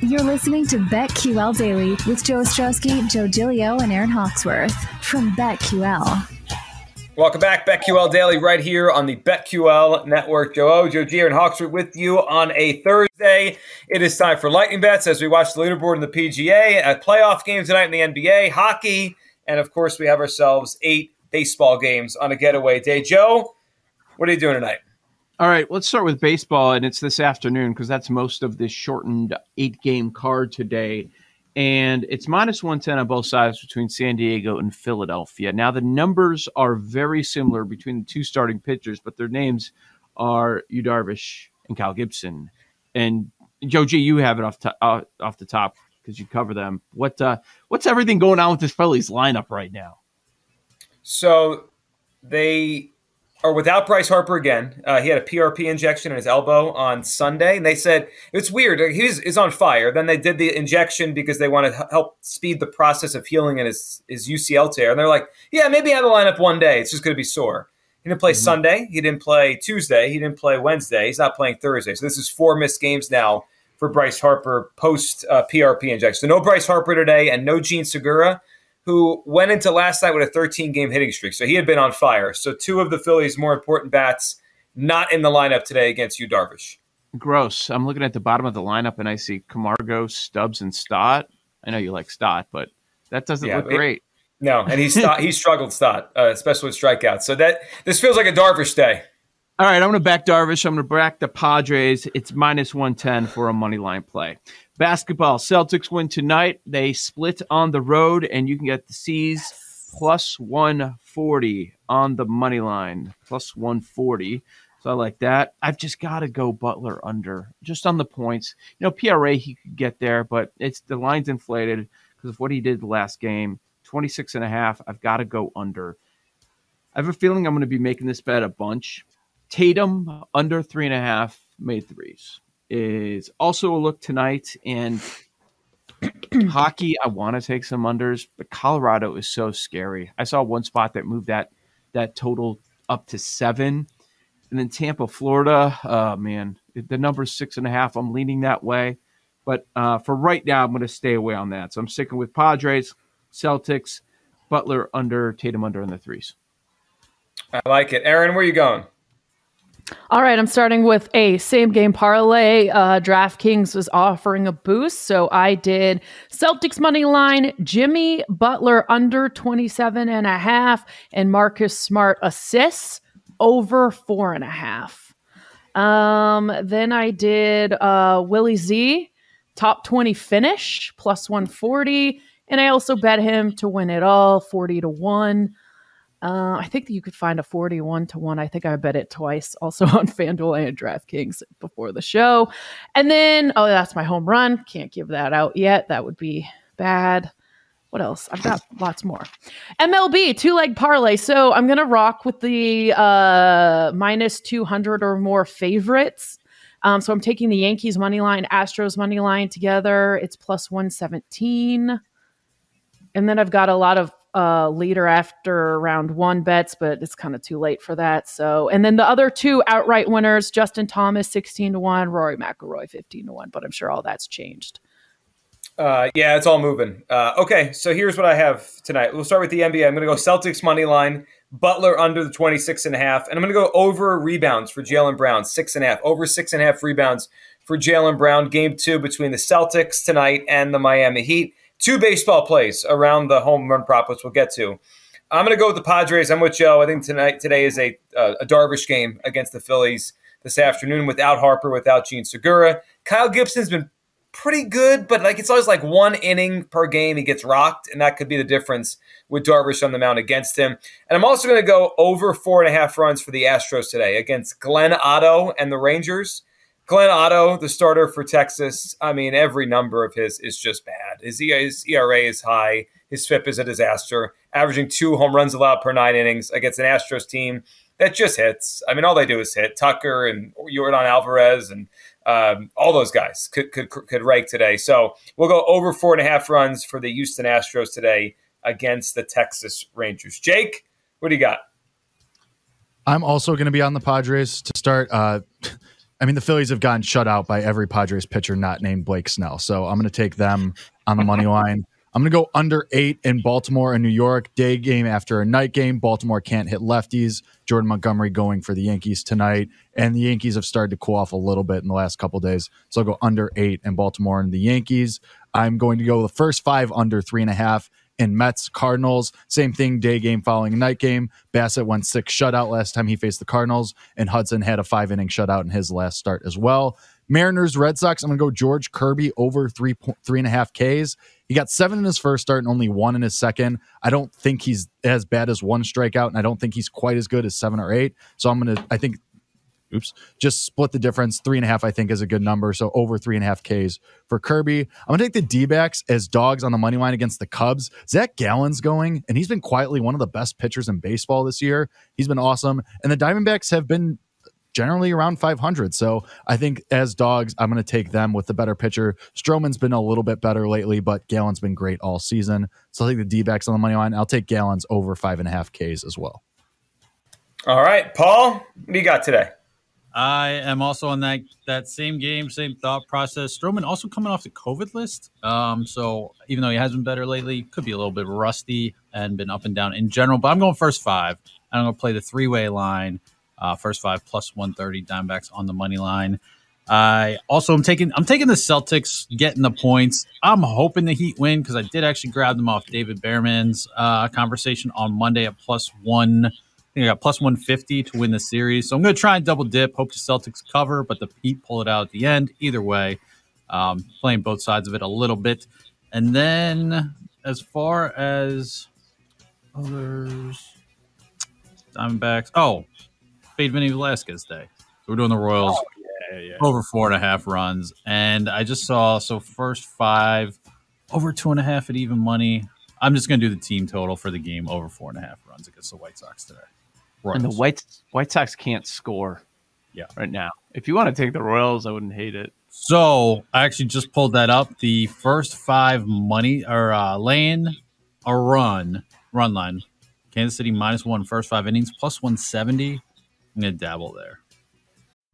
You're listening to BetQL Daily with Joe Ostrowski, Joe Giglio, and Aaron Hawksworth from BetQL. Welcome back, BetQL Daily, right here on the BetQL Network. Joe O, Joe G, and Hawksworth with you on a Thursday. It is time for lightning bets as we watch the leaderboard in the PGA, at uh, playoff games tonight in the NBA, hockey, and of course, we have ourselves eight baseball games on a getaway day. Joe, what are you doing tonight? All right, let's start with baseball, and it's this afternoon because that's most of this shortened eight game card today. And it's minus 110 on both sides between San Diego and Philadelphia. Now, the numbers are very similar between the two starting pitchers, but their names are Yu Darvish and Kyle Gibson. And Joe G, you have it off, to, uh, off the top because you cover them. What uh, What's everything going on with this Phillies lineup right now? So they are without Bryce Harper again. Uh, he had a PRP injection in his elbow on Sunday, and they said it's weird. He was, is on fire. Then they did the injection because they want to help speed the process of healing in his, his UCL tear. And they're like, yeah, maybe I have the lineup one day. It's just going to be sore. He didn't play mm-hmm. Sunday. He didn't play Tuesday. He didn't play Wednesday. He's not playing Thursday. So this is four missed games now for Bryce Harper post uh, PRP injection. So no Bryce Harper today and no Jean Segura who went into last night with a 13 game hitting streak. So he had been on fire. So two of the Phillies' more important bats not in the lineup today against Yu Darvish. Gross. I'm looking at the bottom of the lineup and I see Camargo, Stubbs, and Stott. I know you like Stott, but that doesn't yeah, look it, great. No, and he's he struggled Stott, uh, especially with strikeouts. So that this feels like a Darvish day. All right, I'm going to back Darvish. I'm going to back the Padres. It's minus 110 for a money line play. Basketball, Celtics win tonight. They split on the road, and you can get the C's plus 140 on the money line, plus 140. So I like that. I've just got to go Butler under, just on the points. You know, PRA, he could get there, but it's the line's inflated because of what he did the last game. 26 and a half. I've got to go under. I have a feeling I'm going to be making this bet a bunch. Tatum under three and a half made threes is also a look tonight. And hockey, I want to take some unders, but Colorado is so scary. I saw one spot that moved that that total up to seven. And then Tampa, Florida, oh man, the number's six and a half. I'm leaning that way. But uh, for right now, I'm going to stay away on that. So I'm sticking with Padres, Celtics, Butler under, Tatum under in the threes. I like it. Aaron, where are you going? All right, I'm starting with a same game parlay. Uh, DraftKings was offering a boost, so I did Celtics money line, Jimmy Butler under 27 and a half, and Marcus Smart assists over four and a half. Um, then I did uh, Willie Z top 20 finish plus 140, and I also bet him to win it all 40 to 1. Uh, I think that you could find a 41 to 1. I think I bet it twice also on FanDuel and DraftKings before the show. And then, oh, that's my home run. Can't give that out yet. That would be bad. What else? I've got lots more. MLB, two leg parlay. So I'm going to rock with the uh, minus 200 or more favorites. Um, so I'm taking the Yankees money line, Astros money line together. It's plus 117. And then I've got a lot of uh, later after round one bets, but it's kind of too late for that. So, and then the other two outright winners: Justin Thomas sixteen to one, Rory McIlroy fifteen to one. But I'm sure all that's changed. Uh, yeah, it's all moving. Uh, okay, so here's what I have tonight. We'll start with the NBA. I'm going to go Celtics money line, Butler under the 26 and a half, and I'm going to go over rebounds for Jaylen Brown, six and a half, over six and a half rebounds for Jaylen Brown. Game two between the Celtics tonight and the Miami Heat two baseball plays around the home run prop, which we'll get to. I'm going to go with the Padres. I'm with Joe. I think tonight today is a uh, a Darvish game against the Phillies this afternoon without Harper, without Jean Segura. Kyle Gibson's been pretty good, but like it's always like one inning per game he gets rocked, and that could be the difference with Darvish on the mound against him. And I'm also going to go over four and a half runs for the Astros today against Glenn Otto and the Rangers. Glenn Otto, the starter for Texas, I mean, every number of his is just bad. His, his ERA is high. His FIP is a disaster, averaging two home runs allowed per nine innings against an Astros team that just hits. I mean, all they do is hit. Tucker and Yordan Alvarez and um, all those guys could, could could rake today. So we'll go over four and a half runs for the Houston Astros today against the Texas Rangers. Jake, what do you got? I'm also going to be on the Padres to start. Uh, I mean, the Phillies have gotten shut out by every Padres pitcher not named Blake Snell. So I'm going to take them on the money line. I'm going to go under eight in Baltimore and New York. Day game after a night game. Baltimore can't hit lefties. Jordan Montgomery going for the Yankees tonight. And the Yankees have started to cool off a little bit in the last couple days. So I'll go under eight in Baltimore and the Yankees. I'm going to go the first five under three and a half in Mets Cardinals. Same thing, day game following night game. Bassitt went six shutout last time he faced the Cardinals, and Hudson had a five inning shutout in his last start as well. Mariners Red Sox. I'm gonna go George Kirby over three three and a half Ks. He got seven in his first start and only one in his second. I don't think he's as bad as one strikeout, and I don't think he's quite as good as seven or eight. So I'm gonna. I think oops, just split the difference. Three and a half, I think, is a good number. So over three and a half Ks for Kirby. I'm going to take the D backs as dogs on the money line against the Cubs. Zach Gallen's going, and he's been quietly one of the best pitchers in baseball this year. He's been awesome. And the Diamondbacks have been generally around 500. So I think as dogs, I'm going to take them with the better pitcher. Stroman's been a little bit better lately, but Gallen's been great all season. So I think the D backs on the money line. I'll take Gallen's over five and a half Ks as well. All right, Paul, what do you got today? I am also on that that same game, same thought process. Stroman also coming off the COVID list. Um, so even though he has been better lately, could be a little bit rusty and been up and down in general. But I'm going first five. I'm going to play the three way line. Uh, first five plus 130 Diamondbacks on the money line. I also am taking I'm taking the Celtics getting the points. I'm hoping the Heat win because I did actually grab them off David Behrman's uh, conversation on Monday at plus one I got plus 150 to win the series. So I'm going to try and double dip. Hope the Celtics cover, but the Heat pull it out at the end. Either way, um, playing both sides of it a little bit. And then as far as others, Diamondbacks. Oh, Fade Vinny Velasquez Day. So we're doing the Royals oh, yeah, yeah. over four and a half runs. And I just saw, so first five, over two and a half at even money. I'm just going to do the team total for the game over four and a half runs against the White Sox today. Royals. And the White White Sox can't score. Yeah, right now. If you want to take the Royals, I wouldn't hate it. So I actually just pulled that up. The first five money or uh, laying a run run line. Kansas City minus one first five innings plus one seventy. I'm gonna dabble there.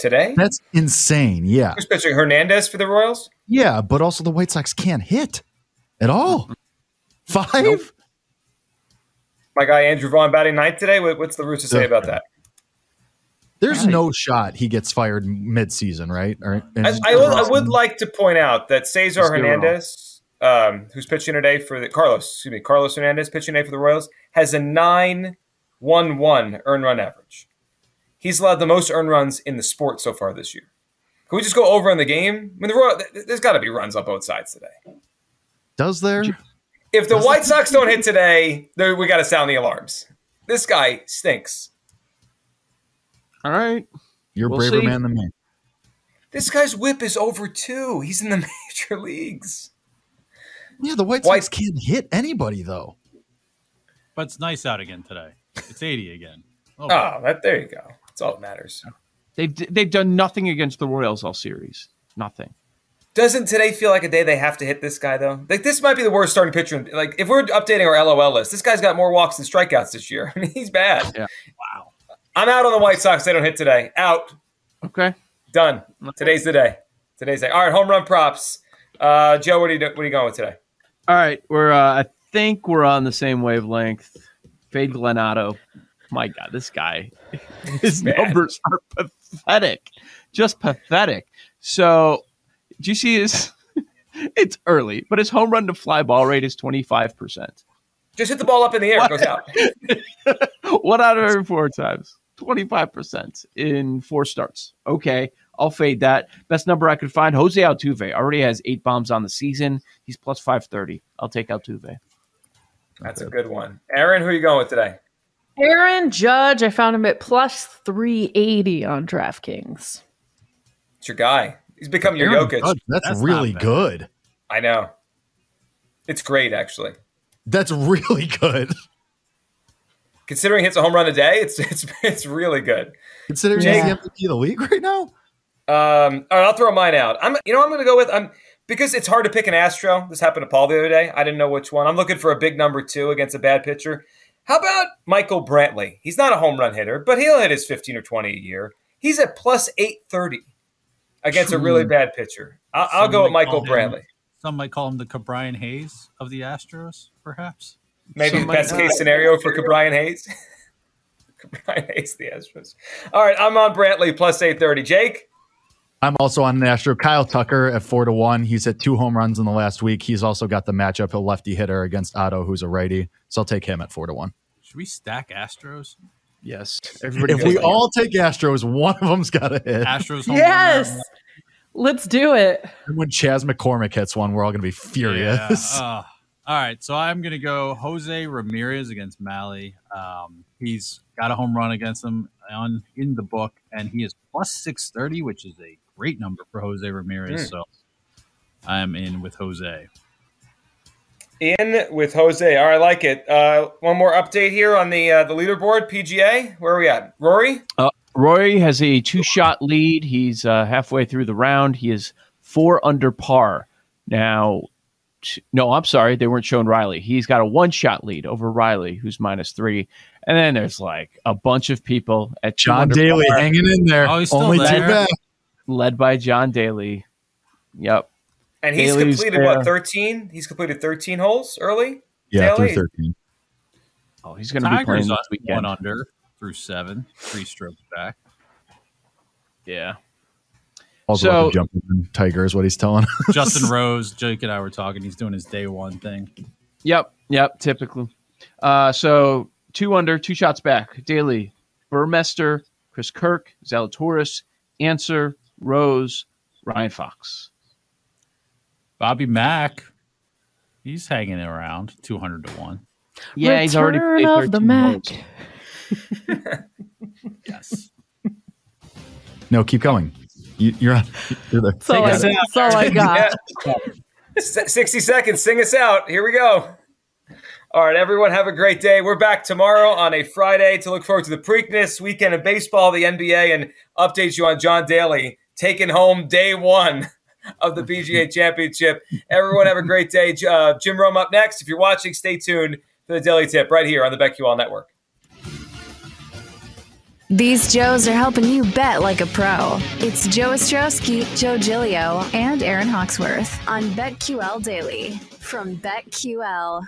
today. That's insane. Yeah. Who's pitching Hernandez for the Royals? Yeah, but also the White Sox can't hit at all. Mm-hmm. Five. Nope. My guy Andrew Vaughn batting ninth today. What's the Roots to say about that? There's no shot he gets fired mid-season, right? I, I, would, I, would, like to point out that Cesar Hernandez, um, who's pitching today for the Carlos, excuse me, Carlos Hernandez pitching today for the Royals, has a nine one one earn run average. He's allowed the most earned runs in the sport so far this year. Can we just go over in the game? I mean, the Royal, there's got to be runs on both sides today. Does there? If the White Sox don't hit today, we got to sound the alarms. This guy stinks. All right. You're a We'll braver see. man than me. This guy's whip is over two. He's in the major leagues. Yeah, the White White- Sox can't hit anybody though. But it's nice out again today. It's 80 again. Oh, Oh, that there you go. That's all that matters. They've they've done nothing against the Royals all series. Nothing. Doesn't today feel like a day they have to hit this guy though? Like this might be the worst starting pitcher. in- Like if we're updating our LOL list, this guy's got more walks than strikeouts this year. I mean, he's bad. Yeah. Wow. I'm out on the White Sox. They don't hit today. Out. Okay. Done. Today's the day. Today's the day. All right. Home run props. Uh, Joe, what are you what are you going with today? All right. We're uh, I think we're on the same wavelength. Fade Glenn Otto. My God, this guy, his Bad. numbers are pathetic, just pathetic. So, do you see his? it's early, but his home run to fly ball rate is twenty five percent. Just hit the ball up in the air. It goes out. One out of every four times, twenty five percent in four starts. Okay, I'll fade that. Best number I could find: Jose Altuve already has eight bombs on the season. He's plus five thirty. I'll take Altuve. That's a good one. Aaron, who are you going with today? Aaron Judge, I found him at plus 380 on DraftKings. It's your guy. He's become your Aaron Jokic. Judge, that's, That's really good. I know. It's great, actually. That's really good. Considering hits a home run a day, it's it's it's really good. Considering Yeah. he's the MVP of the league right now. Um, all right, I'll throw mine out. I'm, you know, what I'm going to go with. I'm because it's hard to pick an Astro. This happened to Paul the other day. I didn't know which one. I'm looking for a big number two against a bad pitcher. How about Michael Brantley? He's not a home run hitter, but he'll hit his 15 or 20 a year. He's at plus 830 against a really bad pitcher. I'll, I'll go with Michael call him- Brantley. Some might call him the Ke'Bryan Hayes of the Astros, perhaps. Maybe the best case scenario for Ke'Bryan Hayes. Ke'Bryan Hayes, the Astros. All right, I'm on Brantley plus 830. Jake? I'm also on Astro. Kyle Tucker at four to one. He's hit two home runs in the last week. He's also got the matchup, a lefty hitter against Otto, who's a righty. So I'll take him at four to one. Should we stack Astros? Yes, everybody. If we like- all take Astros, one of them's got to hit. Astros home Yes. run. Let's do it. And when Chas McCormick hits one, we're all going to be furious. Yeah, uh, all right, so I'm gonna go Jose Ramirez against Mally. Um, he's got a home run against him on in the book, and he is plus six thirty, which is a great number for Jose Ramirez. Hmm. So I'm in with Jose. In with Jose. All right, I like it. Uh, one more update here on the uh, the leaderboard, PGA. Where are we at? Rory? Roy has a two shot lead. He's uh, halfway through the round. He is four under par. Now, t- no, I'm sorry. They weren't showing Riley. He's got a one shot lead over Riley, who's minus three. And then there's like a bunch of people at John Daly par, hanging in there. Oh, he's still Only two back. Led by John Daly. Yep. And he's Haley's completed there. what, 13? He's completed 13 holes early? Yeah, Daly? through 13. Oh, he's going to be playing this weekend. one under through seven, three strokes back. Yeah. Also, So- so, jumping in Tiger is what he's telling us. Justin Rose, Jake and I were talking. He's doing his day one thing. Yep. Yep. Typically. Uh, so two under, two shots back. Daly, Burmester, Chris Kirk, Zalatoris, Ancer, Rose, Ryan Fox. Bobby Mack, he's hanging around two hundred to one. Yeah, he's already Return played of the 13 Mac. Yes. no, keep going. You, you're on. You're there. That's all, I, that's all I got. S- 60 seconds. Sing us out. Here we go. All right, everyone, have a great day. We're back tomorrow on a Friday to look forward to the Preakness weekend of baseball, the NBA, and update you on John Daly taking home day one of the PGA Championship. Everyone, have a great day. Uh, Jim Rome up next. If you're watching, stay tuned for the Daily Tip right here on the BetQL Network. These Joes are helping you bet like a pro. It's Joe Ostrowski, Joe Giglio, and Aaron Hawksworth on BetQL Daily from BetQL.